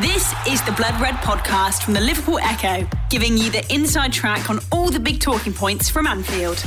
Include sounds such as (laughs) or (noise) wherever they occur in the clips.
This is the Blood Red podcast from the Liverpool Echo, giving you the inside track on all the big talking points from Anfield.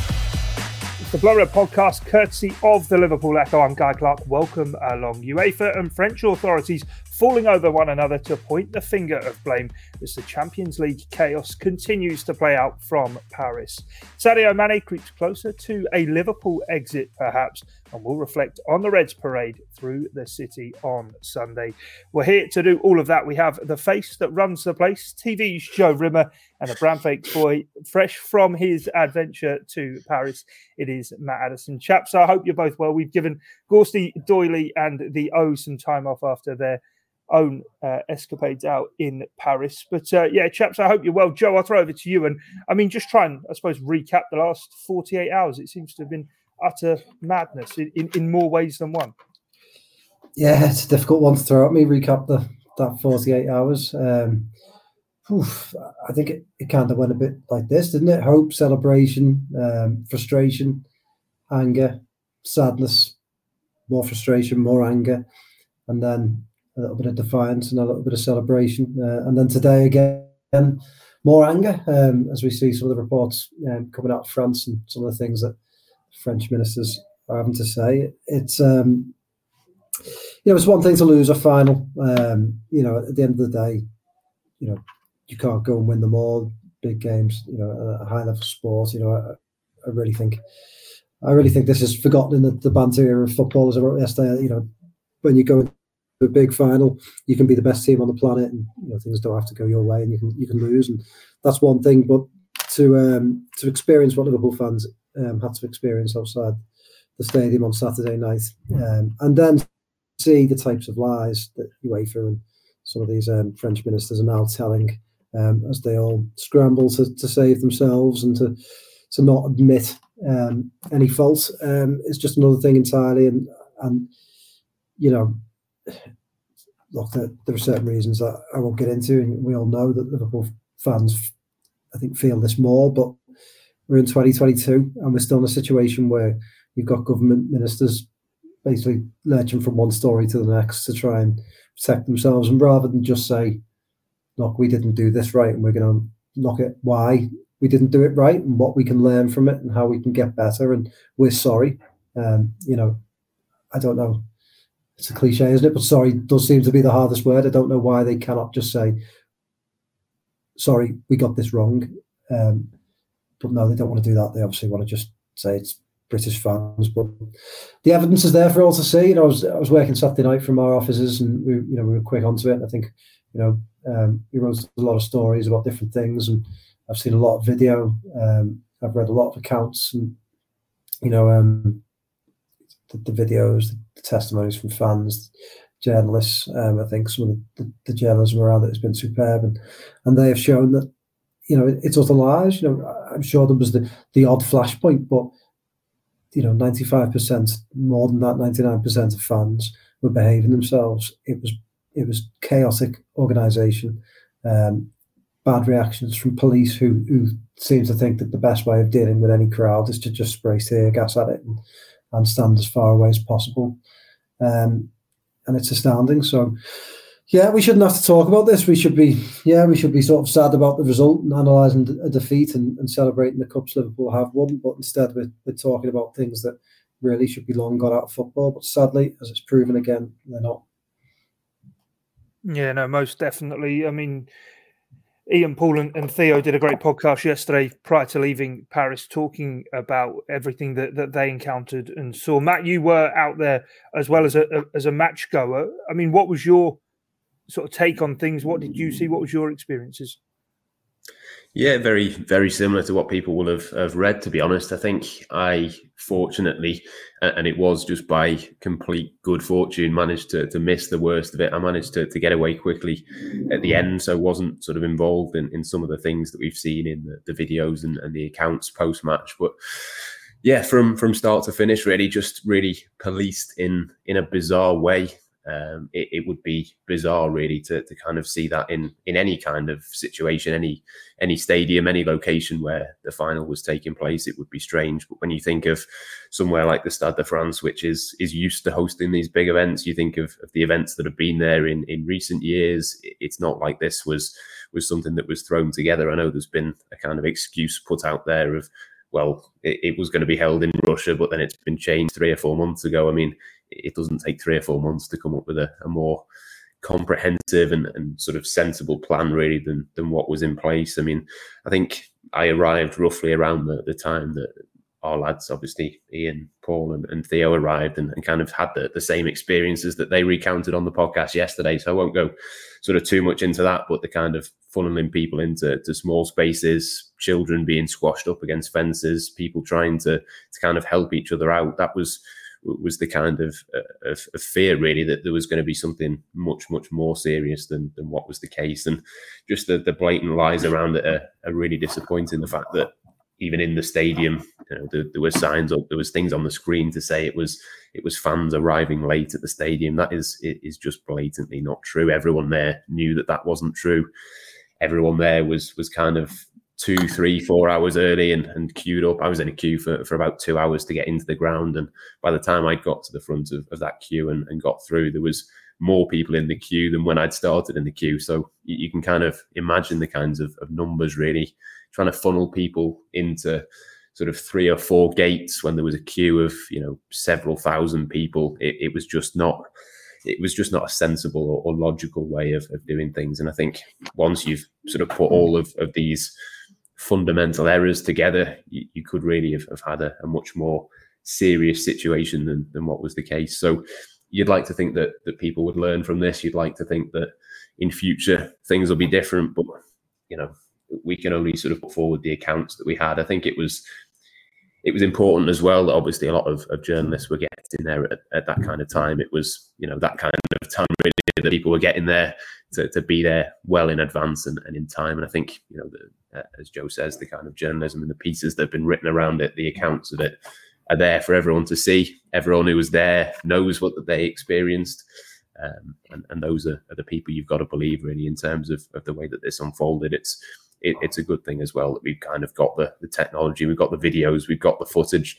It's the Blood Red podcast, courtesy of the Liverpool Echo. I'm Guy Clark. Welcome along. UEFA and French authorities falling over one another to point the finger of blame as the Champions League chaos continues to play out from Paris. Sadio Mane creeps closer to a Liverpool exit, perhaps, and will reflect on the Reds parade through the city on Sunday. We're here to do all of that. We have the face that runs the place, TV's Joe Rimmer, and a brand fake boy fresh from his adventure to Paris. It is Matt Addison. Chaps, I hope you're both well. We've given Gorsty, Doyley, and Theo some time off after their own uh, escapades out in Paris. But uh, yeah, chaps, I hope you're well. Joe, I'll throw over to you. And I mean, just try and, I suppose, recap the last 48 hours. It seems to have been utter madness in, in, in more ways than one. Yeah, it's a difficult one to throw at me, recap the that 48 hours. Um, oof, I think it, it kind of went a bit like this, didn't it? Hope, celebration, um, frustration, anger, sadness, more frustration, more anger, and then a little bit of defiance and a little bit of celebration. Uh, and then today again, more anger um, as we see some of the reports um, coming out of France and some of the things that French ministers are having to say. It's um, you know it's one thing to lose a final. Um, you know at the end of the day, you know you can't go and win them all. Big games, you know, a high level sport. You know, I, I really think. I really think this is forgotten in the, the banter of football, as I wrote yesterday. You know, when you go a big final, you can be the best team on the planet, and you know things don't have to go your way, and you can you can lose, and that's one thing. But to um, to experience what Liverpool fans um, had to experience outside the stadium on Saturday night, um, and then see the types of lies that UEFA and some of these um, French ministers are now telling um, as they all scramble to, to save themselves and to to not admit um, any fault um, is just another thing entirely. And and you know look, there, are certain reasons that I won't get into, and we all know that Liverpool fans, I think, feel this more. But we're in 2022, and we're still in a situation where you've got government ministers basically lurching from one story to the next to try and protect themselves, and rather than just say, "Look, we didn't do this right, and we're going to knock it," why we didn't do it right, and what we can learn from it, and how we can get better, and we're sorry. Um, you know, I don't know it's a cliche, isn't it? But sorry does seem to be the hardest word. I don't know why they cannot just say, sorry, we got this wrong. Um, but no, they don't want to do that. They obviously want to just say it's British fans. But the evidence is there for all to see. You know, I was, I was working Saturday night from our offices and we, you know, we were quick onto it. I think, you know, um, we wrote a lot of stories about different things and I've seen a lot of video. Um, I've read a lot of accounts and, you know, um, the, the videos, the testimonies from fans, journalists. Um, I think some of the, the, journalism around it has been superb, and and they have shown that you know it, it's utter lies. You know, I'm sure there was the the odd flashpoint, but you know, 95 percent, more than that, 99 percent of fans were behaving themselves. It was it was chaotic organisation. Um, bad reactions from police who who seem to think that the best way of dealing with any crowd is to just spray tear gas at it and, and stand as far away as possible. Um, and it's astounding. So, yeah, we shouldn't have to talk about this. We should be, yeah, we should be sort of sad about the result and analysing a defeat and, and, celebrating the cups Liverpool have won. But instead, we're, we're talking about things that really should be long gone out of football. But sadly, as it's proven again, they're not. Yeah, no, most definitely. I mean, Ian Paul and, and, Theo did a great podcast yesterday prior to leaving Paris, talking about everything that, that they encountered and saw. Matt, you were out there as well as a, a as a match goer. I mean, what was your sort of take on things? What did you see? What was your experiences? Yeah, very, very similar to what people will have, have read, to be honest. I think I fortunately, and it was just by complete good fortune, managed to, to miss the worst of it. I managed to, to get away quickly at the end, so wasn't sort of involved in, in some of the things that we've seen in the, the videos and, and the accounts post match. But yeah, from from start to finish, really just really policed in in a bizarre way. Um, it, it, would be bizarre, really, to, to kind of see that in in any kind of situation, any any stadium, any location where the final was taking place. It would be strange. But when you think of somewhere like the Stade de France, which is is used to hosting these big events, you think of, of the events that have been there in in recent years. It's not like this was was something that was thrown together. I know there's been a kind of excuse put out there of well, it, it, was going to be held in Russia, but then it's been changed three or four months ago. I mean, it doesn't take three or four months to come up with a, a more comprehensive and, and sort of sensible plan, really, than than what was in place. I mean, I think I arrived roughly around the, the time that our lads, obviously Ian, Paul, and, and Theo arrived and, and, kind of had the, the same experiences that they recounted on the podcast yesterday. So I won't go sort of too much into that, but the kind of funneling people into to small spaces, children being squashed up against fences, people trying to to kind of help each other out. That was was the kind of, uh, of, of, fear really that there was going to be something much much more serious than than what was the case and just the, the blatant lies around it are, are really disappointing the fact that even in the stadium, you know, there, there were signs up, there was things on the screen to say it was it was fans arriving late at the stadium. That is it is just blatantly not true. Everyone there knew that that wasn't true. Everyone there was was kind of two, three, four hours early and, and queued up. I was in a queue for, for about two hours to get into the ground. And by the time I got to the front of, of that queue and, and got through, there was more people in the queue than when I'd started in the queue. So you, you can kind of imagine the kinds of, of numbers really trying to funnel people into sort of three or four gates when there was a queue of you know several thousand people it, it was just not it was just not a sensible or, or logical way of, of, doing things and i think once you've sort of put all of, of these fundamental errors together you, you could really have, have had a, a, much more serious situation than, than what was the case so you'd like to think that that people would learn from this you'd like to think that in future things will be different but you know we can only sort of put forward the accounts that we had. I think it was it was important as well that obviously a lot of, of journalists were getting there at, at, that kind of time. It was, you know, that kind of time really that people were getting there to, to be there well in advance and, and in time. And I think, you know, the, uh, as Joe says, the kind of journalism and the pieces that have been written around it, the accounts of it are there for everyone to see. Everyone who was there knows what they experienced. Um, and, and those are, are the people you've got to believe really in terms of, of the way that this unfolded. It's, it, it's a good thing as well that we've kind of got the, the technology, we've got the videos, we've got the footage.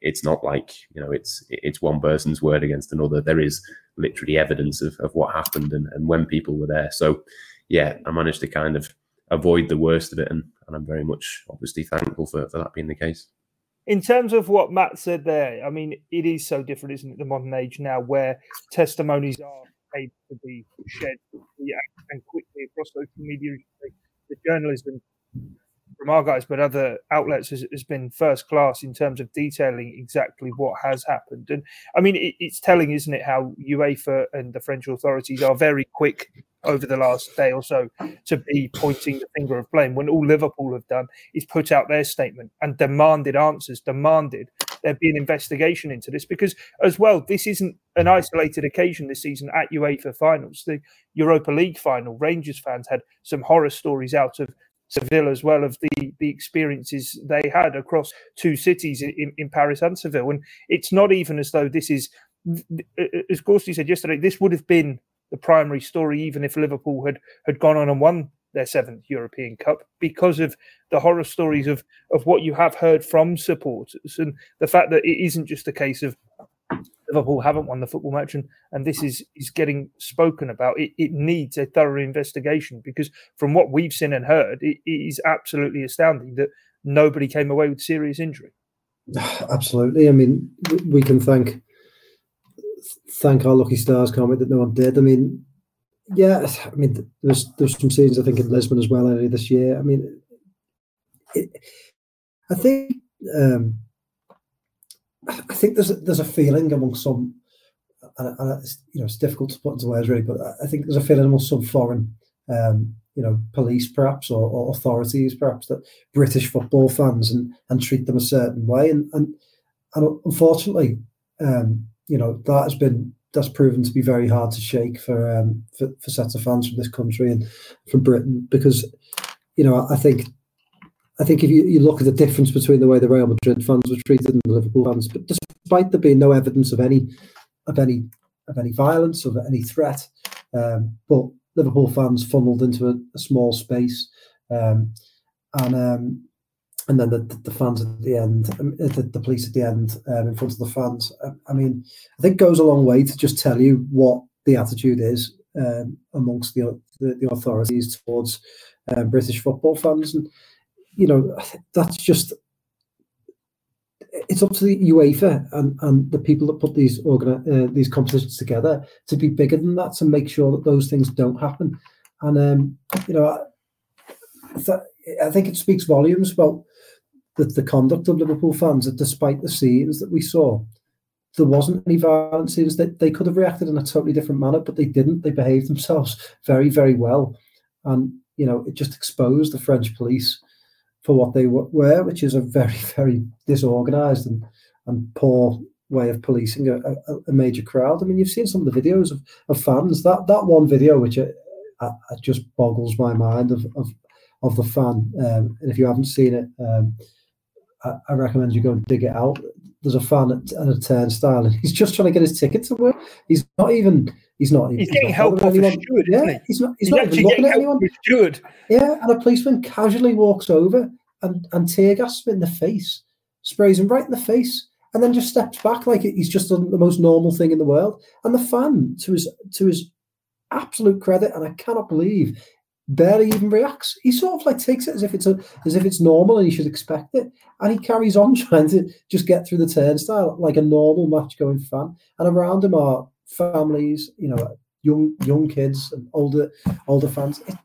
It's not like you know it's it's one person's word against another. There is literally evidence of, of what happened and, and when people were there. So yeah, I managed to kind of avoid the worst of it, and, and I'm very much obviously thankful for, for that being the case. In terms of what Matt said there, I mean, it is so different, isn't it? The modern age now, where testimonies are able to be shared and quickly across social media the journalism from our guys, but other outlets has, has, been first class in terms of detailing exactly what has happened. And I mean, it, it's telling, isn't it, how UEFA and the French authorities are very quick over the last day or so to be pointing the finger of blame when all Liverpool have done is put out their statement and demanded answers, demanded there be an investigation into this because, as well, this isn't an isolated occasion this season at UEFA finals. The Europa League final, Rangers fans had some horror stories out of Seville as well of the the experiences they had across two cities in, in Paris and Seville. And it's not even as though this is, as Gorsty said yesterday, this would have been the primary story even if Liverpool had had gone on and won their seventh European Cup because of the horror stories of of what you have heard from supporters and the fact that it isn't just a case of Liverpool haven't won the football match and, and this is is getting spoken about. It, it needs a thorough investigation because from what we've seen and heard, it, it is absolutely astounding that nobody came away with serious injury. (sighs) Absolutely. I mean, we can thank thank our lucky stars, can't we, that no one did. I mean, yeah, I mean, there's there's some scenes I think in Lisbon as well earlier this year. I mean, it, I think um, I think there's a, there's a feeling among some, and, and it's, you know it's difficult to put into words really, but I think there's a feeling among some foreign, um, you know, police perhaps or, or, authorities perhaps that British football fans and and treat them a certain way, and and, and unfortunately, um, you know, that has been that's proven to be very hard to shake for um, for, for sets of fans from this country and from Britain because you know I think I think if you, you look at the difference between the way the Real Madrid fans were treated and the Liverpool fans, but despite there being no evidence of any of any of any violence, of any threat. Um, but Liverpool fans funneled into a, a small space, um, and um, and then the, the, fans at the end, um, the, the police at the end um, in front of the fans. I, I, mean, I think goes a long way to just tell you what the attitude is um, amongst the, the, the authorities towards uh, British football fans, and you know that's just it's up to the UEFA and, and the people that put these organi- uh, these competitions together to be bigger than that to make sure that those things don't happen. And um, you know, I, I think it speaks volumes about the, the conduct of Liverpool fans that despite the scenes that we saw, there wasn't any violence scenes. That they could have reacted in a totally different manner, but they didn't. They behaved themselves very, very well, and you know, it just exposed the French police for what they were, which is a very, (laughs) very disorganized and, and poor way of policing a, a, a, major crowd. I mean, you've seen some of the videos of, of fans. That that one video, which it, uh, it just boggles my mind of of, of the fan. Um, and if you haven't seen it, um, I, I, recommend you go and dig it out. There's a fan at, at, a turnstile, and he's just trying to get his ticket to work. He's not even. He's not. He's, he's getting help off anyone. steward, yeah, he? He's not. He's, he's not even looking at anyone. Steward. Yeah, and a policeman casually walks over and, and tear gas him in the face, sprays him right in the face, and then just steps back like he's just done the most normal thing in the world. And the fan, to his to his absolute credit, and I cannot believe, barely even reacts. He sort of like takes it as if it's a as if it's normal and he should expect it, and he carries on (laughs) trying to just get through the turnstile like a normal match going fan. And around him are families, you know, young young kids and older older fans. It,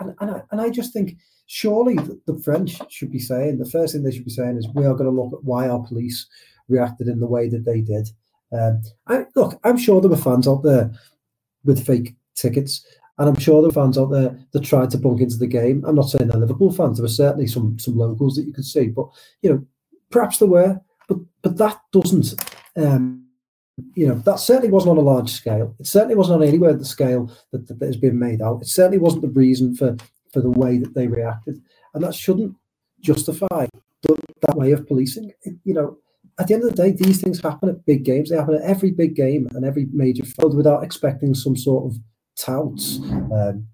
and, and I, and I just think surely the French should be saying the first thing they should be saying is we are going to look at why our police reacted in the way that they did. Um, I, look, I'm sure there were fans out there with fake tickets, and I'm sure there were fans out there that tried to bunk into the game. I'm not saying they're Liverpool fans. There were certainly some some locals that you could see, but you know, perhaps there were, but but that doesn't. Um, you know, that certainly wasn't on a large scale. It certainly wasn't on anywhere the scale that, that, has been made out. It certainly wasn't the reason for for the way that they reacted, and that shouldn't justify the, that way of policing. It, you know, at the end of the day, these things happen at big games. They happen at every big game and every major field without expecting some sort of touts, um,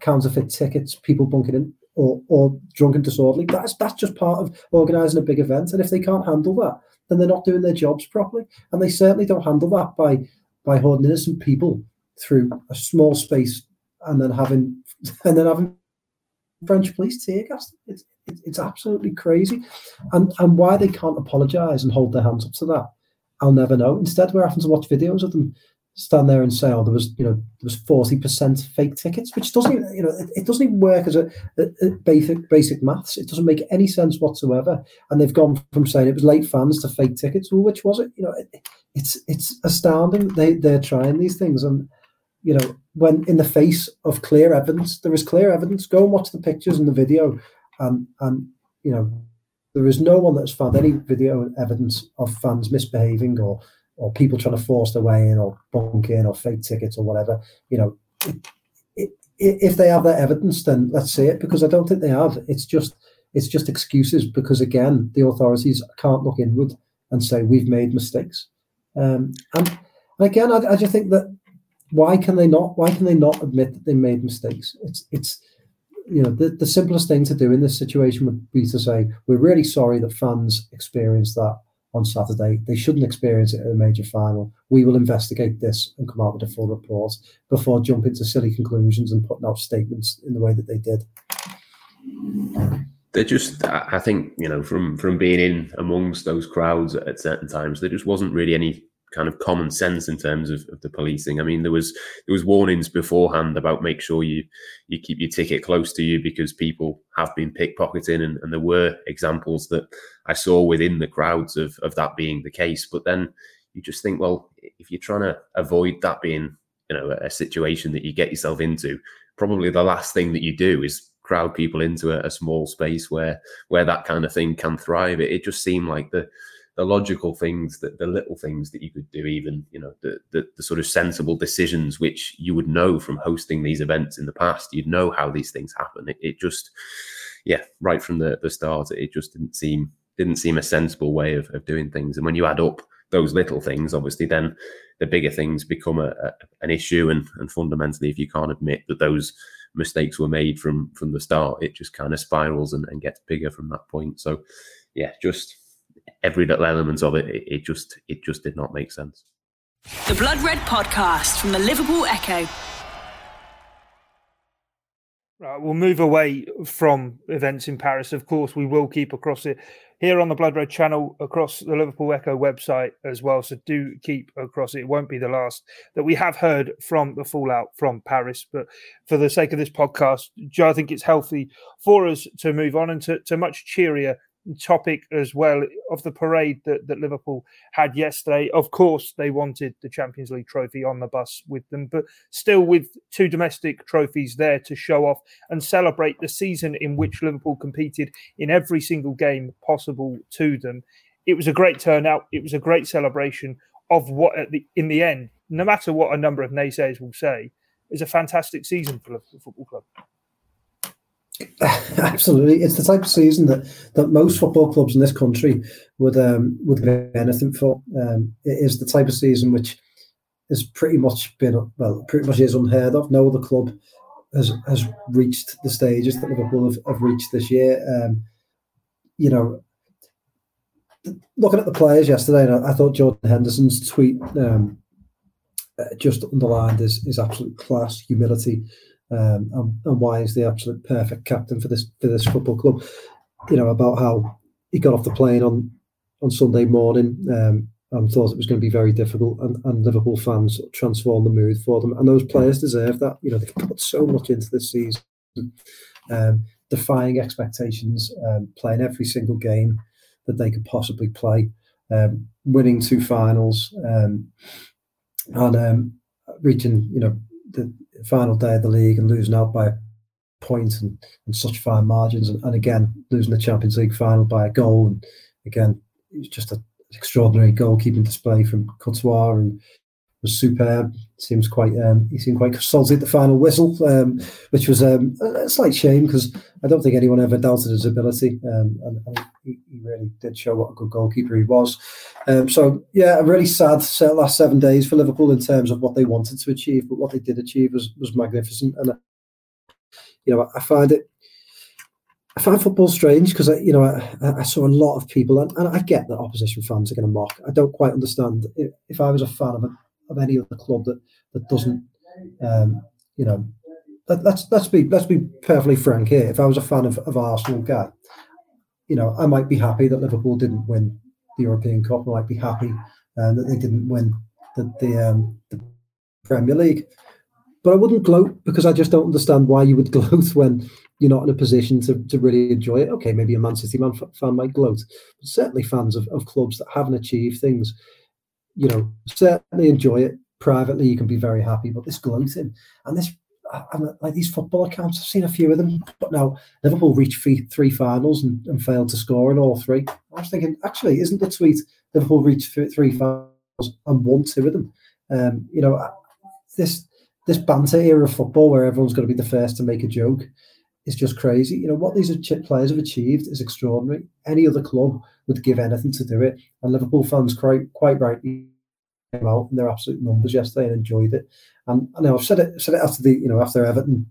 counterfeit tickets, people bunking in, or, or drunk and disorderly. That's that's just part of organising a big event. And if they can't handle that, then they're not doing their jobs properly. And they certainly don't handle that by by holding innocent people through a small space and then having (laughs) and then having French police tear gas. It's, it's absolutely crazy, and and why they can't apologise and hold their hands up to that, I'll never know. Instead, we're having to watch videos of them stand there and say, "Oh, there was you know there was forty percent fake tickets," which doesn't you know it, it doesn't even work as a, a, a, basic basic maths. It doesn't make any sense whatsoever. And they've gone from saying it was late fans to fake tickets. Well, which was it? You know, it, it's it's astounding. They they're trying these things and you know, when in the face of clear evidence, there is clear evidence. Go and watch the pictures and the video, and and you know, there is no one that's found any video evidence of fans misbehaving or or people trying to force their way in or bunk in or fake tickets or whatever. You know, it, it, if they have that evidence, then let's see it because I don't think they have. It's just it's just excuses because again, the authorities can't look inward and say we've made mistakes. Um, and, and again, I, I just think that why can they not? Why can they not admit that they made mistakes? It's it's you know the, the simplest thing to do in this situation would be to say we're really sorry that fans experienced that on Saturday. They shouldn't experience it at a major final. We will investigate this and come out with a full report before jumping to silly conclusions and putting out statements in the way that they did. They just, I think, you know, from from being in amongst those crowds at certain times, there just wasn't really any kind of common sense in terms of, of, the policing. I mean, there was there was warnings beforehand about make sure you you keep your ticket close to you because people have been pickpocketing, and, and there were examples that I saw within the crowds of of that being the case. But then you just think, well, if you're trying to avoid that being you know a situation that you get yourself into, probably the last thing that you do is crowd people into a, a small space where where that kind of thing can thrive. It, it just seemed like the the logical things that the little things that you could do even you know the, the, the sort of sensible decisions which you would know from hosting these events in the past you'd know how these things happen it, it just yeah right from the, the start it just didn't seem didn't seem a sensible way of, of doing things and when you add up those little things, obviously, then the bigger things become a, a, an issue. And, and fundamentally, if you can't admit that those mistakes were made from from the start, it just kind of spirals and, and gets bigger from that point. So, yeah, just every little element of it, it, it just it just did not make sense. The Blood Red Podcast from the Liverpool Echo. Right, we'll move away from events in Paris. Of course, we will keep across it here on the Blood Red channel, across the Liverpool Echo website as well. So do keep across it. It won't be the last that we have heard from the fallout from Paris. But for the sake of this podcast, Joe, I think it's healthy for us to move on and to, to much cheerier topic as well of the parade that, that Liverpool had yesterday. Of course, they wanted the Champions League trophy on the bus with them, but still with two domestic trophies there to show off and celebrate the season in which Liverpool competed in every single game possible to them. It was a great turnout. It was a great celebration of what, at the, in the end, no matter what a number of naysayers will say, is a fantastic season for Liverpool Football Club. (laughs) Absolutely, it's the type of season that that most football clubs in this country would um, would give anything for. Um, it is the type of season which has pretty much been well, pretty much is unheard of. No other club has has reached the stages that Liverpool have, have reached this year. Um, you know, looking at the players yesterday, I, I, thought Jordan Henderson's tweet um, uh, just underlined his, his absolute class, humility, um, and, and, why he's the absolute perfect captain for this for this football club. You know about how he got off the plane on on Sunday morning um, and thought it was going to be very difficult, and, and Liverpool fans transformed the mood for them, and those players deserve that. You know they've put so much into this season, um, defying expectations, um, playing every single game that they could possibly play, um, winning two finals, um, and reaching you know the final day of the league and losing out by a and, and such fine margins, and, and, again losing the Champions League final by a goal. And again, it was just an extraordinary goalkeeping display from Courtois and was superb. Seems quite um, he seemed quite salty at the final whistle, um, which was um, a slight shame because I don't think anyone ever doubted his ability, um, and, and he, really did show what a good goalkeeper he was. Um, so yeah, a really sad last seven days for Liverpool in terms of what they wanted to achieve, but what they did achieve was was magnificent, and uh, you know I find it. I find football strange because I, you know, I, I, saw a lot of people, and, and I get that opposition fans are going to mock. I don't quite understand if, if I was a fan of a of any other club that that doesn't, um, you know, let, let's let's be let's be perfectly frank here. If I was a fan of, of Arsenal guy, you know, I might be happy that Liverpool didn't win the European Cup. I might be happy uh, that they didn't win the the, um, the Premier League. But I wouldn't gloat because I just don't understand why you would (laughs) gloat when you're not in a position to, to really enjoy it. Okay, maybe a Man City man fan might gloat, but certainly fans of, of clubs that haven't achieved things you know, certainly enjoy it. Privately, you can be very happy, but this gloating and this, I'm, like these football accounts, I've seen a few of them, but now Liverpool reached three, three finals and, and failed to score in all three. I was thinking, actually, isn't the tweet Liverpool reached three finals and won two of them? Um, you know, this this banter era of football where everyone's going to be the first to make a joke is just crazy. You know what these players have achieved is extraordinary. Any other club would give anything to do it, and Liverpool fans quite quite rightly came out in their absolute numbers yesterday and enjoyed it. And I know I've said it said it after the you know after Everton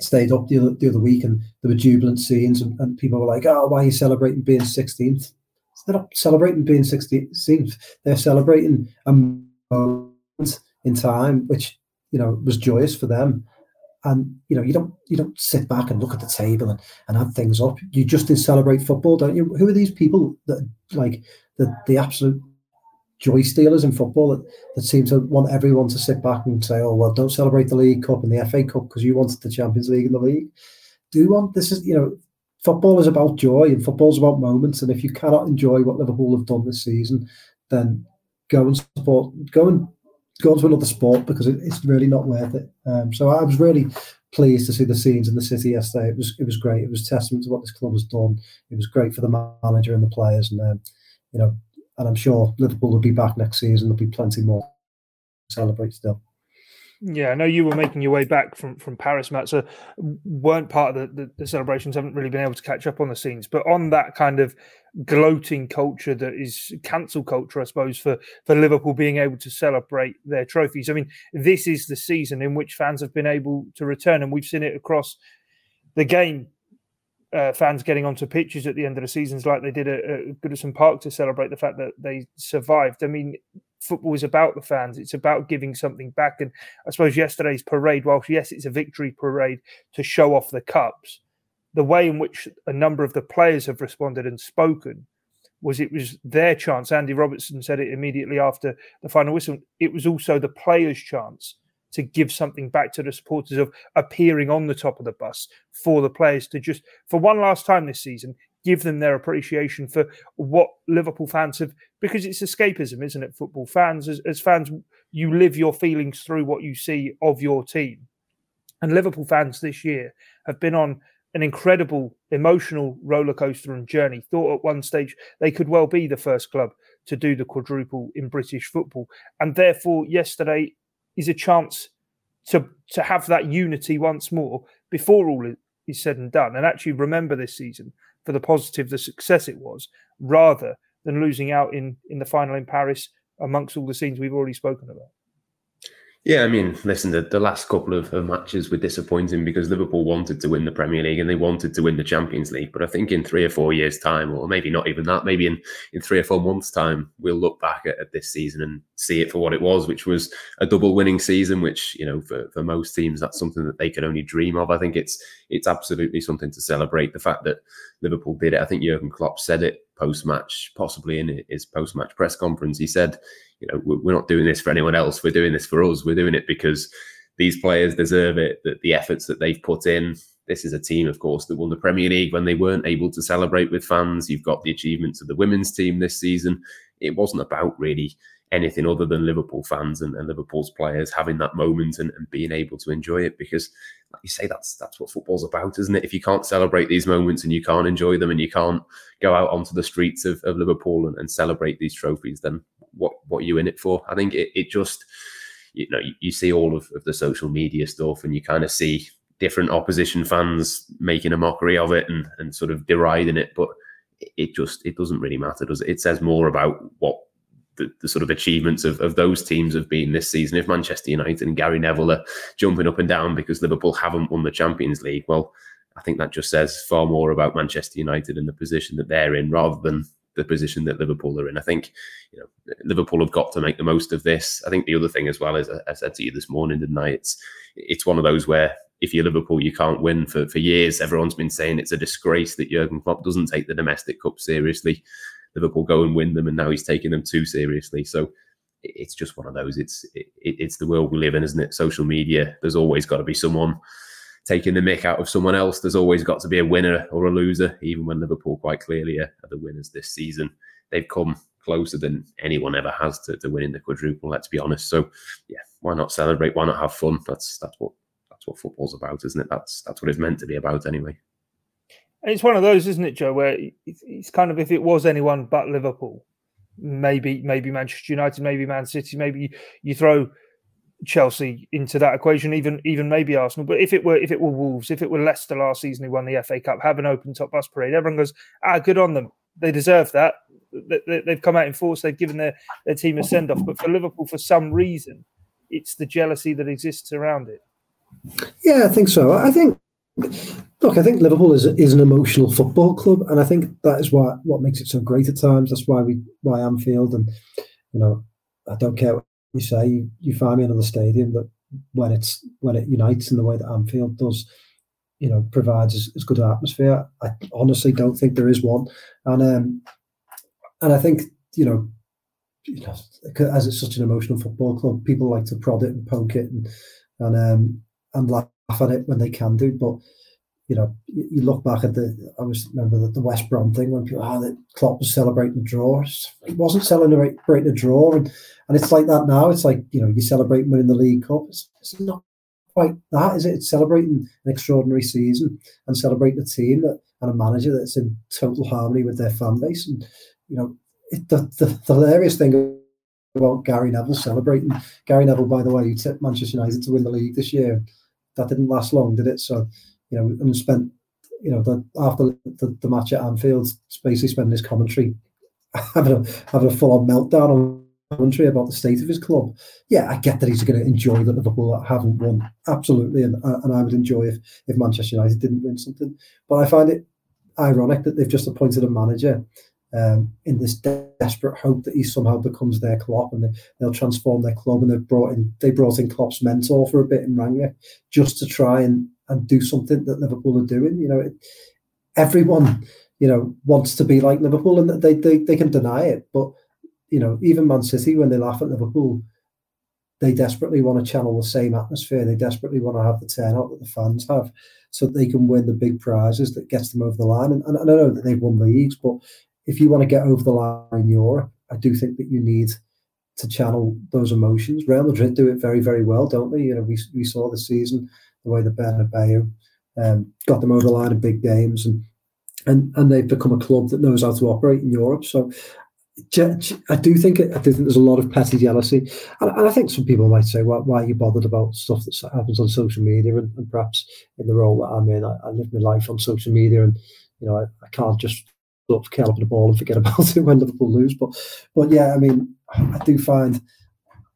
stayed up the other, the other week and there were jubilant scenes and, and people were like, "Oh, why are you celebrating being 16th?" they're not celebrating being 16th. They're celebrating a moment in time which you know was joyous for them and you know you don't you don't sit back and look at the table and, and add things up. You just celebrate football don't you? Who are these people that like the the absolute joy stealers in football that, that seem to want everyone to sit back and say oh well don't celebrate the league cup and the fa cup because you wanted the champions league and the league. Do you want this is you know football is about joy and football's about moments. And if you cannot enjoy what liverpool have done this season then go and support go and go to another sport because it, it's really not worth it. Um, so I was really pleased to see the scenes in the city yesterday. It was it was great. It was testament to what this club has done. It was great for the manager and the players, and um, you know, and I'm sure Liverpool will be back next season. There'll be plenty more to celebrate still. Yeah, I know you were making your way back from, from Paris, Matt. So weren't part of the, the, the, celebrations. Haven't really been able to catch up on the scenes, but on that kind of gloating culture that is cancel culture, I suppose, for for Liverpool being able to celebrate their trophies. I mean, this is the season in which fans have been able to return, and we've seen it across the game uh, fans getting onto pitches at the end of the seasons like they did at, at Goodison Park to celebrate the fact that they survived. I mean, football is about the fans. It's about giving something back. And I suppose yesterday's parade, whilst yes, it's a victory parade to show off the cups, the way in which a number of the players have responded and spoken was it was their chance. Andy Robertson said it immediately after the final whistle. It was also the players' chance to give something back to the supporters of appearing on the top of the bus for the players to just for one last time this season give them their appreciation for what Liverpool fans have because it's escapism, isn't it? Football fans, as, as fans, you live your feelings through what you see of your team. And Liverpool fans this year have been on an incredible emotional roller coaster and journey. Thought at one stage they could well be the first club to do the quadruple in British football. And therefore, yesterday is a chance to to have that unity once more before all is said and done, and actually remember this season for the positive, the success it was, rather than losing out in in the final in Paris amongst all the scenes we've already spoken about. Yeah, I mean, listen, the, the last couple of, of, matches were disappointing because Liverpool wanted to win the Premier League and they wanted to win the Champions League. But I think in three or four years' time, or maybe not even that, maybe in, in three or four months' time, we'll look back at, at this season and see it for what it was, which was a double winning season, which, you know, for, for most teams, that's something that they could only dream of. I think it's it's absolutely something to celebrate. The fact that Liverpool did it. I think Jurgen Klopp said it post match, possibly in his post match press conference. He said, you know, we're not doing this for anyone else. We're doing this for us. We're doing it because these players deserve it. That the efforts that they've put in. This is a team, of course, that won the Premier League when they weren't able to celebrate with fans. You've got the achievements of the women's team this season. It wasn't about really anything other than Liverpool fans and, and Liverpool's players having that moment and, and, being able to enjoy it because you say that's that's what football's about isn't it? If you can't celebrate these moments and you can't enjoy them and you can't go out onto the streets of, of Liverpool and, and celebrate these trophies then what what are you in it for? I think it, it just you know you, you see all of, of the social media stuff and you kind of see different opposition fans making a mockery of it and, and sort of deriding it but it just it doesn't really matter does it? It says more about what the, the, sort of achievements of, of those teams have been this season. If Manchester United and Gary Neville are jumping up and down because Liverpool haven't won the Champions League, well, I think that just says far more about Manchester United and the position that they're in rather than the position that Liverpool are in. I think you know Liverpool have got to make the most of this. I think the other thing as well is I said to you this morning, didn't I? It's it's one of those where if you're Liverpool, you can't win for, for years. Everyone's been saying it's a disgrace that Jurgen Klopp doesn't take the domestic cup seriously. Liverpool go and win them, and now he's taking them too seriously. So it's just one of those. It's it, it's the world we live in, isn't it? Social media. There's always got to be someone taking the mick out of someone else. There's always got to be a winner or a loser. Even when Liverpool quite clearly are, the winners this season, they've come closer than anyone ever has to, to winning the quadruple. Let's be honest. So yeah, why not celebrate? Why not have fun? That's that's what that's what football's about, isn't it? That's that's what it's meant to be about anyway it's one of those, isn't it, Joe? Where it's, kind of if it was anyone but Liverpool, maybe maybe Manchester United, maybe Man City, maybe you throw Chelsea into that equation, even even maybe Arsenal. But if it were if it were Wolves, if it were Leicester last season who won the FA Cup, have an open top bus parade, everyone goes, ah, good on them. They deserve that. They've come out in force. They've given their, their team a send off. But for Liverpool, for some reason, it's the jealousy that exists around it. Yeah, I think so. I think Look, I think Liverpool is is an emotional football club, and I think that is why what makes it so great at times. That's why we why Anfield, and you know, I don't care what you say. You, you find me another stadium that when it's when it unites in the way that Anfield does, you know, provides as, as good an atmosphere. I honestly don't think there is one, and um, and I think you know, you know, as it's such an emotional football club, people like to prod it and poke it and and um and laugh at it when they can do. But you know, you, look back at the. I was remember the, the West Brom thing when people, oh, the Klopp was celebrating the draw. He wasn't celebrating a draw, and and it's like that now. It's like you know, you celebrate winning the League Cup. It's, it's not quite that, is it? It's celebrating an extraordinary season and celebrating a team that and a manager that's in total harmony with their fan base. And you know, it, the, the, the hilarious thing about Gary Neville celebrating. Gary Neville, by the way, he tipped Manchester United to win the league this year. That didn't last long, did it? So, you know, and spent, you know, the, after the, the match at Anfield, basically spending his commentary (laughs) having a having a full on meltdown on commentary about the state of his club. Yeah, I get that he's going to enjoy that Liverpool haven't won, absolutely, and uh, and I would enjoy if if Manchester United didn't win something. But I find it ironic that they've just appointed a manager um, in this de- desperate hope that he somehow becomes their Klopp and they, will transform their club. And they've brought in they brought in Klopp's mentor for a bit in Rangnick just to try and and do something that Liverpool are doing. You know, it, everyone you know wants to be like Liverpool, and they they they can deny it, but you know even Man City when they laugh at Liverpool. They desperately want to channel the same atmosphere. They desperately want to have the turnout that the fans have, so they can win the big prizes that gets them over the line. And, and I know that they've won leagues, but if you want to get over the line in Europe, I do think that you need to channel those emotions. Real Madrid do it very, very well, don't they? You know, we, we saw the season the way the Bernabeu um, got them over the line in big games, and and and they've become a club that knows how to operate in Europe. So. I do think I do think there's a lot of petty jealousy, and, and I think some people might say, "Why, why are you bothered about stuff that happens on social media?" And, and perhaps in the role that I'm in, I, I live my life on social media, and you know, I, I can't just sort of curl the ball and forget (laughs) about it when Liverpool lose. But but yeah, I mean, I do find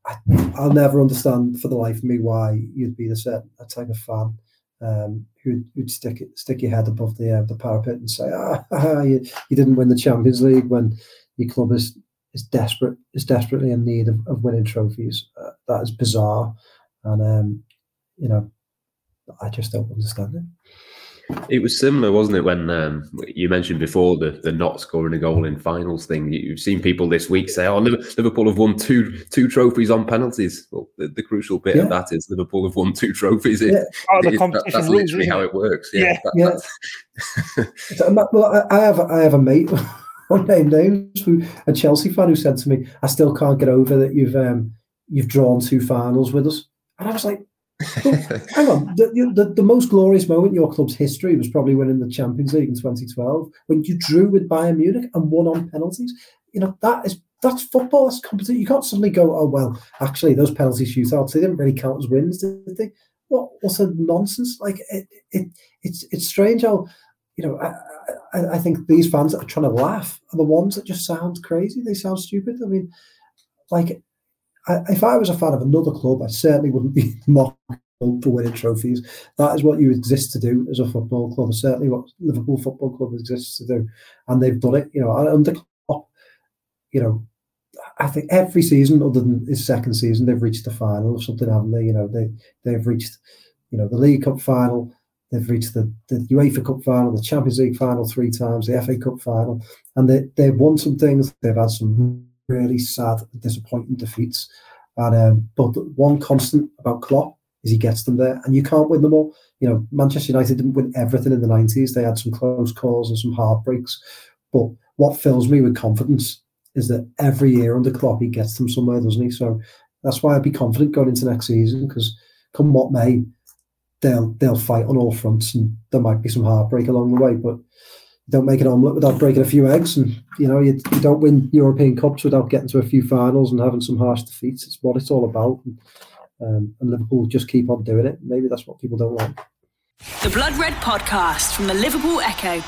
I, will never understand for the life of me why you'd be the set a type of fan um, who'd, who'd stick it, stick your head above the uh, the parapet and say, ah, (laughs) ah, you, you didn't win the Champions League when your club is is desperate is desperately in need of, of winning trophies. Uh, that is bizarre, and um, you know, I just don't understand it. It was similar, wasn't it, when um, you mentioned before the, the not scoring a goal in finals thing? You've seen people this week say, "Oh, Liverpool have won two two trophies on penalties." Well, the, the crucial bit yeah. of that is Liverpool have won two trophies. It, yeah. oh, the competition that, that's rules, literally how it works. Yeah, yeah. yeah. (laughs) well, I have I have a mate. (laughs) unnamed names who a Chelsea fan who said to me, "I still can't get over that you've um, you've drawn two finals with us," and I was like, hang on, the, the, the, most glorious moment in your club's history was probably winning the Champions League in 2012 when you drew with Bayern Munich and won on penalties. You know, that is that's football, that's competition. You can't suddenly go, oh, well, actually, those penalty shootouts, they didn't really count as wins, did they? What, what's a nonsense? Like, it, it, it's it's strange how, you know, I, I, I think these fans that are trying to laugh are the ones that just sound crazy. They sound stupid. I mean, like, If I was a fan of another club, I certainly wouldn't be (laughs) mocking for winning trophies. That is what you exist to do as a football club. certainly what Liverpool Football Club exists to do, and they've done it. You know, under Klopp, you know, I think every season other than his second season, they've reached the final or something, haven't they? You know, they they've reached, you know, the League Cup final. They've reached the, the UEFA Cup final, the Champions League final three times, the FA Cup final, and they, they've won some things. They've had some really sad, disappointing defeats. And um, but one constant about Klopp is he gets them there, and you can't win them all. You know, Manchester United didn't win everything in the nineties; they had some close calls and some heartbreaks. But what fills me with confidence is that every year under Klopp, he gets them somewhere, doesn't he? So that's why I'd be confident going into next season because come what may, they'll they'll fight on all fronts, and there might be some heartbreak along the way, but don't make an omelette without breaking a few eggs, and you know you, you, don't win European cups without getting to a few finals and having some harsh defeats. It's what it's all about, and, um, and Liverpool just keep on doing it. Maybe that's what people don't like. The Blood Red Podcast from the Liverpool Echo.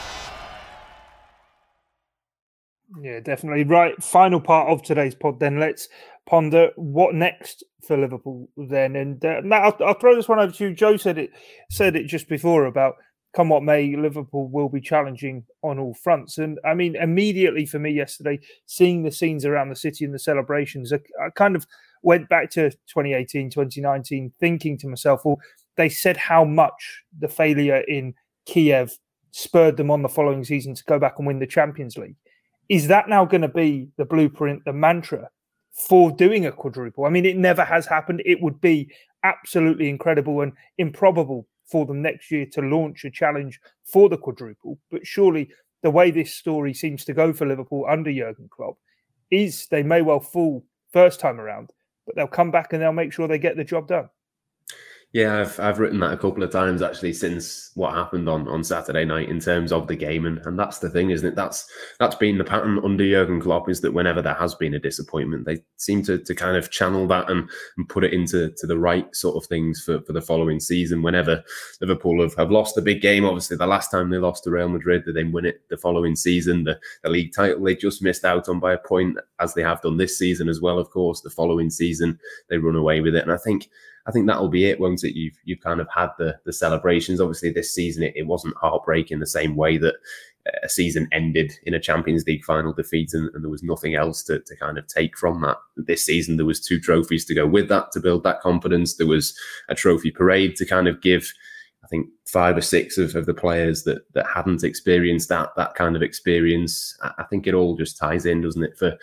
Yeah, definitely right. Final part of today's pod. Then let's ponder what next for Liverpool. Then, and uh, now I'll, I'll throw this one over to you. Joe said it said it just before about come what may, Liverpool will be challenging on all fronts. And I mean, immediately for me yesterday, seeing the scenes around the city and the celebrations, I, I kind of went back to 2018, 2019, thinking to myself, well, they said how much the failure in Kiev spurred them on the following season to go back and win the Champions League. Is that now going to be the blueprint, the mantra for doing a quadruple? I mean, it never has happened. It would be absolutely incredible and improbable for them next year to launch a challenge for the quadruple. But surely the way this story seems to go for Liverpool under Jurgen Klopp is they may well fall first time around, but they'll come back and they'll make sure they get the job done. Yeah, I've I've written that a couple of times actually since what happened on, on Saturday night in terms of the game, and, and that's the thing, isn't it? That's that's been the pattern under Jurgen Klopp is that whenever there has been a disappointment, they seem to, to kind of channel that and, and put it into to the right sort of things for, for the following season. Whenever Liverpool have, have lost a big game, obviously the last time they lost to Real Madrid, they then win it the following season. The, the league title they just missed out on by a point, as they have done this season as well. Of course, the following season they run away with it, and I think I think that'll be it, won't it? You've you've kind of had the the celebrations. Obviously, this season it, it wasn't heartbreaking the same way that uh, a season ended in a Champions League final defeat, and, and, there was nothing else to, to kind of take from that. This season, there was two trophies to go with that to build that confidence. There was a trophy parade to kind of give think five or six of, of the players that that hadn't experienced that that kind of experience. I think it all just ties in, doesn't it? For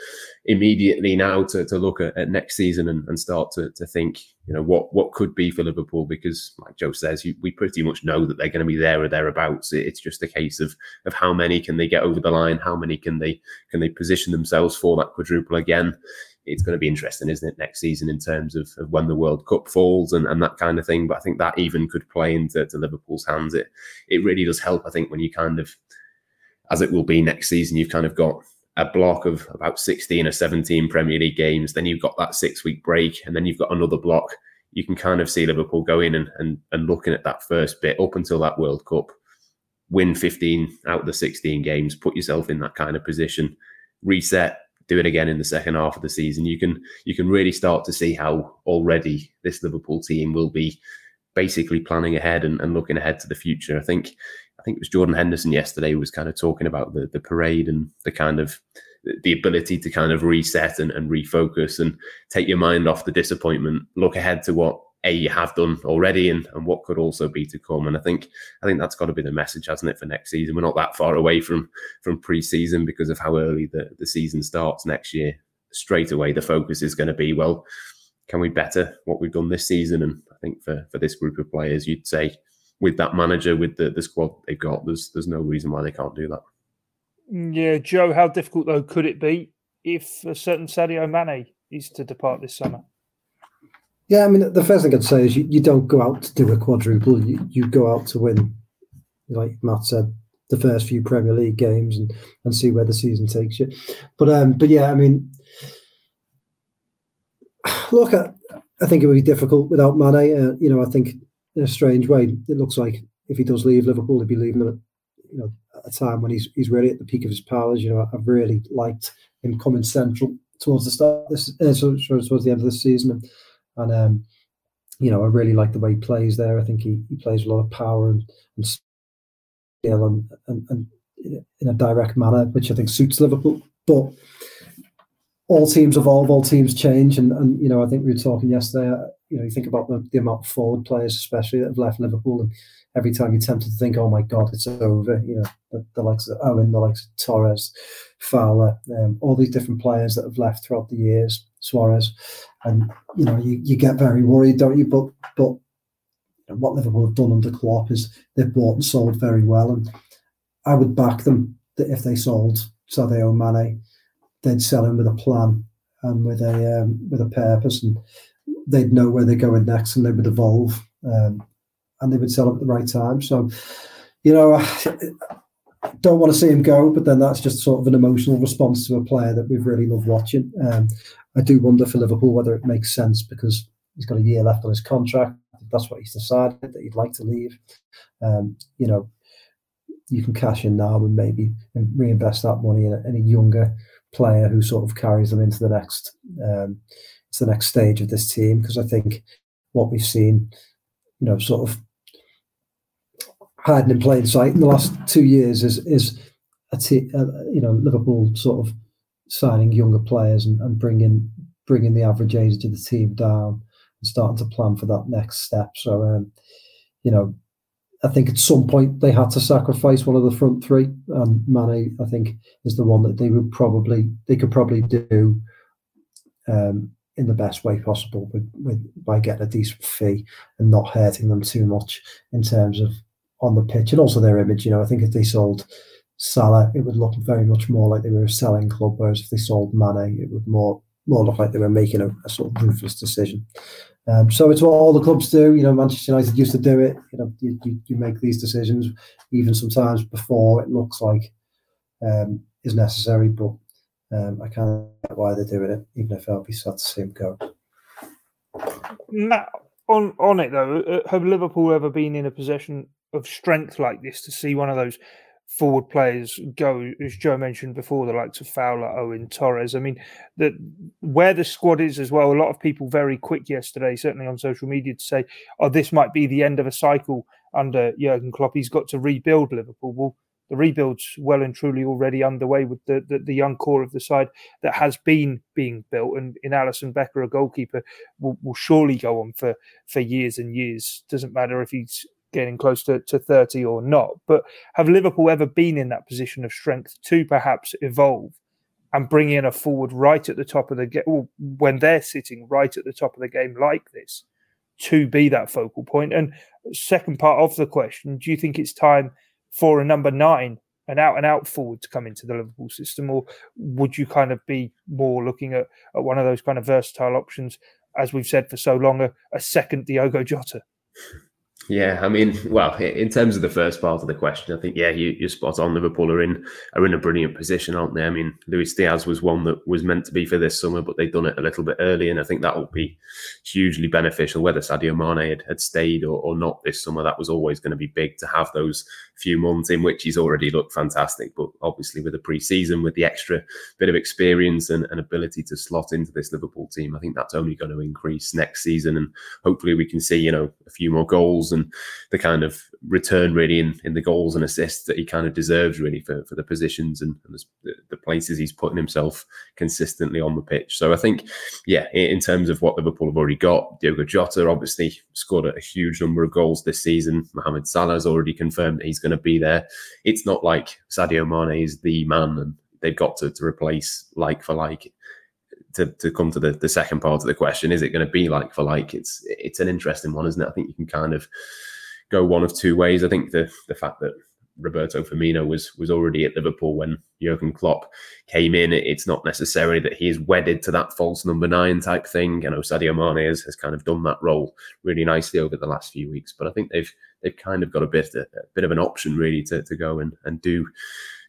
immediately now to, to look at, at next season and, and start to, to think, you know, what what could be for Liverpool because, like Joe says, you, we pretty much know that they're going to be there or thereabouts. It's just a case of of how many can they get over the line, how many can they can they position themselves for that quadruple again it's going to be interesting, isn't it, next season in terms of, of, when the World Cup falls and, and that kind of thing. But I think that even could play into Liverpool's hands. It it really does help, I think, when you kind of, as it will be next season, you've kind of got a block of about 16 or 17 Premier League games. Then you've got that six week break, and then you've got another block. You can kind of see Liverpool going and, and, and looking at that first bit up until that World Cup, win 15 out of the 16 games, put yourself in that kind of position, reset, do it again in the second half of the season, you can you can really start to see how already this Liverpool team will be basically planning ahead and, and looking ahead to the future. I think I think it was Jordan Henderson yesterday was kind of talking about the the parade and the kind of the ability to kind of reset and, and refocus and take your mind off the disappointment, look ahead to what a you have done already and, and what could also be to come. And I think I think that's got to be the message, hasn't it, for next season? We're not that far away from from pre-season because of how early the, the season starts next year. Straight away the focus is going to be, well, can we better what we've done this season? And I think for for this group of players, you'd say with that manager, with the, the squad they've got, there's there's no reason why they can't do that. Mm, yeah, Joe, how difficult though could it be if a certain Sadio Mane is to depart this summer? Yeah, I mean, the first thing I'd say is you, you don't go out to do a quadruple. You, you go out to win, like Matt said, the first few Premier League games and, and see where the season takes you. But um, but yeah, I mean, (sighs) look, I, I think it would be difficult without Mane. Uh, you know, I think in a strange way, it looks like if he does leave Liverpool, he'd be leaving them at you know at a time when he's he's really at the peak of his powers. You know, I've really liked him coming central towards the start this uh, towards the end of the season. And, and um, you know, I really like the way he plays there. I think he, he plays a lot of power and, and skill and, and, and in a direct manner, which I think suits Liverpool. But all teams evolve, all teams change, and, and you know, I think we were talking yesterday. Uh, you know, you think about the, the amount of forward players, especially that have left Liverpool, and every time you're tempted to think, "Oh my God, it's over," you know, the, the likes of Owen, the likes of Torres, Fowler, um, all these different players that have left throughout the years, Suarez, and you know you, you get very worried, don't you? But but what Liverpool have done under Klopp is they've bought and sold very well, and I would back them that if they sold Sadio Mane, they'd sell him with a plan and with a um, with a purpose, and they'd know where they're going next, and they would evolve, um, and they would sell him at the right time. So, you know, don't want to see him go, but then that's just sort of an emotional response to a player that we've really loved watching. Um, I do wonder for Liverpool whether it makes sense because he's got a year left on his contract. That's what he's decided that he'd like to leave. Um, you know, you can cash in now and maybe reinvest that money in a, in a younger player who sort of carries them into the next um, to the next stage of this team. Because I think what we've seen, you know, sort of hiding in plain sight in the last two years is is a t- uh, you know Liverpool sort of signing younger players and, and bringing bringing the average age of the team down and starting to plan for that next step. So um, you know, I think at some point they had to sacrifice one of the front three, and Mane I think is the one that they would probably they could probably do. Um, in the best way possible with, with by getting a decent fee and not hurting them too much in terms of on the pitch and also their image. You know, I think if they sold Salah, it would look very much more like they were a selling club, whereas if they sold Mane, it would more more look like they were making a, a sort of ruthless decision. Um, so it's what all the clubs do. You know, Manchester United used to do it. You know, you, you, make these decisions even sometimes before it looks like um, is necessary. But um, I can't get why they're doing it, even if I'll be sad to see them go. Now, on on it though, uh, have Liverpool ever been in a position of strength like this to see one of those forward players go, as Joe mentioned before, the likes of Fowler, Owen, Torres. I mean, that where the squad is as well. A lot of people very quick yesterday, certainly on social media, to say, "Oh, this might be the end of a cycle under Jurgen Klopp. He's got to rebuild Liverpool." Well, the rebuild's well and truly already underway with the, the, the young core of the side that has been being built. And in Alisson Becker, a goalkeeper, will, will surely go on for for years and years. Doesn't matter if he's getting close to, to 30 or not. But have Liverpool ever been in that position of strength to perhaps evolve and bring in a forward right at the top of the game when they're sitting right at the top of the game like this to be that focal point? And second part of the question, do you think it's time for a number nine, an out and out forward to come into the Liverpool system? Or would you kind of be more looking at, at one of those kind of versatile options, as we've said for so long, a, a second Diogo Jota? Yeah, I mean, well, in terms of the first part of the question, I think yeah, you, are spot on. Liverpool are in are in a brilliant position, aren't they? I mean, Luis Diaz was one that was meant to be for this summer, but they've done it a little bit early, and I think that will be hugely beneficial. Whether Sadio Mane had, had stayed or, or not this summer, that was always going to be big to have those few months in which he's already looked fantastic. But obviously, with the pre-season, with the extra bit of experience and, and ability to slot into this Liverpool team, I think that's only going to increase next season, and hopefully, we can see you know a few more goals the kind of return really in, in the goals and assists that he kind of deserves really for, for the positions and, and the, the, places he's putting himself consistently on the pitch. So I think, yeah, in terms of what Liverpool have already got, Diogo Jota obviously scored a huge number of goals this season. Mohamed Salah has already confirmed that he's going to be there. It's not like Sadio Mane is the man and they've got to, to replace like for like to, to come to the, the second part of the question, is it going to be like for like? It's it's an interesting one, isn't it? I think you can kind of go one of two ways. I think the the fact that Roberto Firmino was was already at Liverpool when Jurgen Klopp came in. It's not necessarily that he is wedded to that false number nine type thing. You know, Sadio Mane has, has kind of done that role really nicely over the last few weeks. But I think they've they've kind of got a bit a, a bit of an option really to, to go and, and do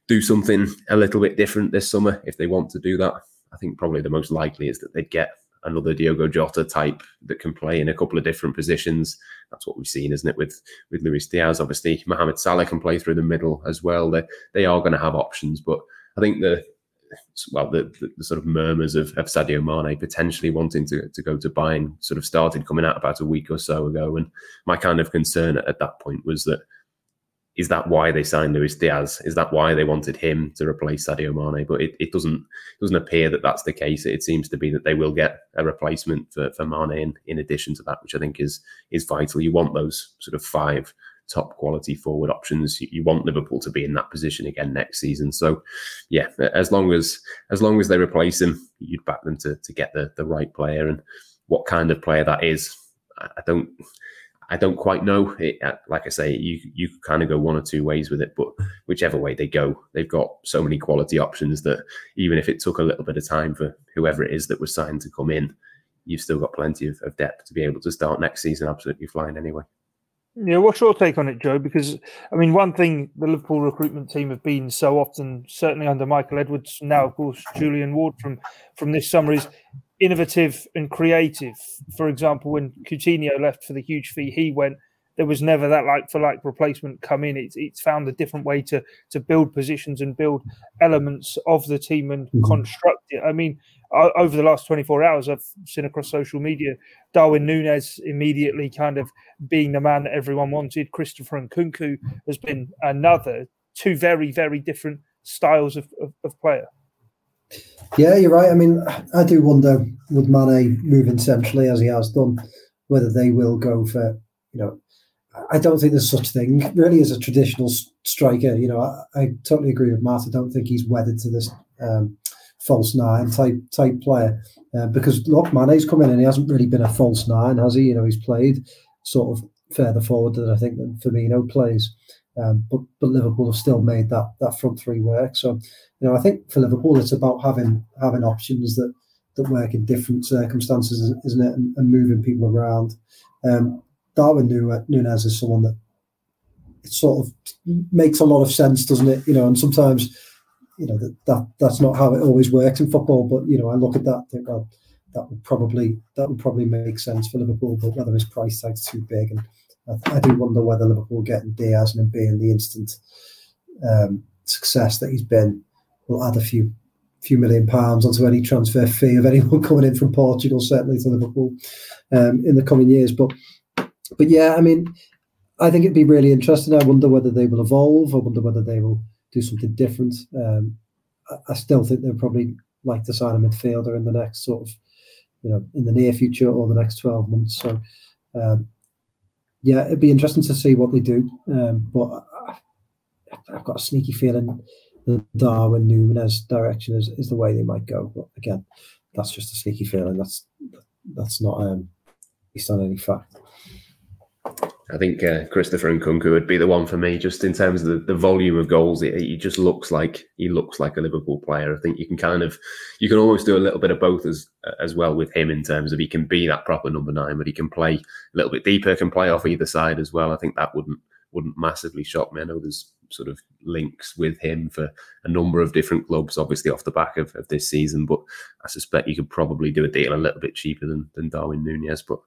do something a little bit different this summer if they want to do that. I think probably the most likely is that they'd get another Diogo Jota type that can play in a couple of different positions. That's what we've seen, isn't it? With with Luis Diaz, obviously Mohamed Salah can play through the middle as well. They they are going to have options, but I think the well the, the, the, sort of murmurs of, of Sadio Mane potentially wanting to, to go to Bayern sort of started coming out about a week or so ago, and my kind of concern at, at that point was that is that why they signed Luis Diaz? Is that why they wanted him to replace Sadio Mane? But it, it doesn't it doesn't appear that that's the case. It seems to be that they will get a replacement for, for Mane in, in addition to that, which I think is is vital. You want those sort of five top quality forward options. You, want Liverpool to be in that position again next season. So, yeah, as long as as long as they replace him, you'd back them to to get the the right player and what kind of player that is. I don't I don't quite know. It, uh, like I say, you you kind of go one or two ways with it, but whichever way they go, they've got so many quality options that even if it took a little bit of time for whoever it is that was signed to come in, you've still got plenty of, of depth to be able to start next season absolutely flying anyway. Yeah, what's your take on it, Joe? Because I mean, one thing the Liverpool recruitment team have been so often, certainly under Michael Edwards, now of course Julian Ward from from this summer, is innovative and creative. For example, when Coutinho left for the huge fee, he went. There was never that like for like replacement come in. It's it's found a different way to to build positions and build elements of the team and mm-hmm. construct it. I mean, over the last 24 hours, I've seen across social media Darwin Nunez immediately kind of being the man that everyone wanted. Christopher Nkunku has been another. Two very, very different styles of, of, of player. Yeah, you're right. I mean, I do wonder would Mane moving centrally as he has done, whether they will go for you know. I don't think there's such thing really as a traditional striker. You know, I, I totally agree with Matt. I don't think he's wedded to this um, false nine type type player uh, because look, Mane's come in and he hasn't really been a false nine, has he? You know, he's played sort of further forward than I think that Firmino plays. Um, but but Liverpool have still made that that front three work. So you know I think for Liverpool it's about having having options that that work in different circumstances, isn't it? And, and moving people around. Um, Darwin Nunez is someone that it sort of makes a lot of sense, doesn't it? You know, and sometimes, you know, that, that that's not how it always works in football. But you know, I look at that, think, well, that would probably that would probably make sense for Liverpool, but whether his price tag's too big, and I, I do wonder whether Liverpool getting Diaz and being the instant um, success that he's been will add a few few million pounds onto any transfer fee of anyone (laughs) coming in from Portugal, certainly to Liverpool um, in the coming years. But but yeah, I mean, I think it'd be really interesting. I wonder whether they will evolve. I wonder whether they will do something different. Um, I, I, still think they'll probably like to sign a midfielder in the next sort of, you know, in the near future or the next twelve months. So, um, yeah, it'd be interesting to see what they do. Um, but I, I've got a sneaky feeling the Darwin Nunez direction is, is the way they might go. But again, that's just a sneaky feeling. That's that's not um, based on any fact. I think uh, Christopher Nkunku would be the one for me, just in terms of the, the volume of goals. He, he, just looks like he looks like a Liverpool player. I think you can kind of, you can almost do a little bit of both as as well with him in terms of he can be that proper number nine, but he can play a little bit deeper, can play off either side as well. I think that wouldn't wouldn't massively shock me. I know there's sort of links with him for a number of different clubs, obviously off the back of, of this season, but I suspect you could probably do a deal a little bit cheaper than than Darwin Nunez, but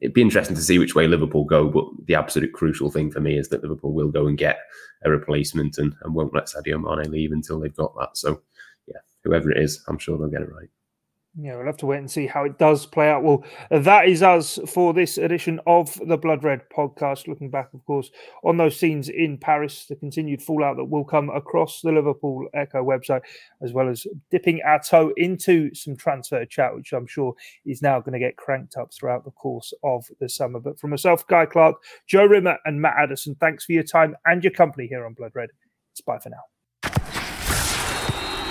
it'd be interesting to see which way Liverpool go. But the absolute crucial thing for me is that Liverpool will go and get a replacement and, and won't let Sadio Mane leave until they've got that. So, yeah, whoever it is, I'm sure they'll get it right yeah, we'll have to wait and see how it does play out. Well, that is us for this edition of the Blood Red podcast. Looking back, of course, on those scenes in Paris, the continued fallout that will come across the Liverpool Echo website, as well as dipping our toe into some transfer chat, which I'm sure is now going to get cranked up throughout the course of the summer. But from myself, Guy Clark, Joe Rimmer, and Matt Addison, thanks for your time and your company here on Blood Red. It's bye for now.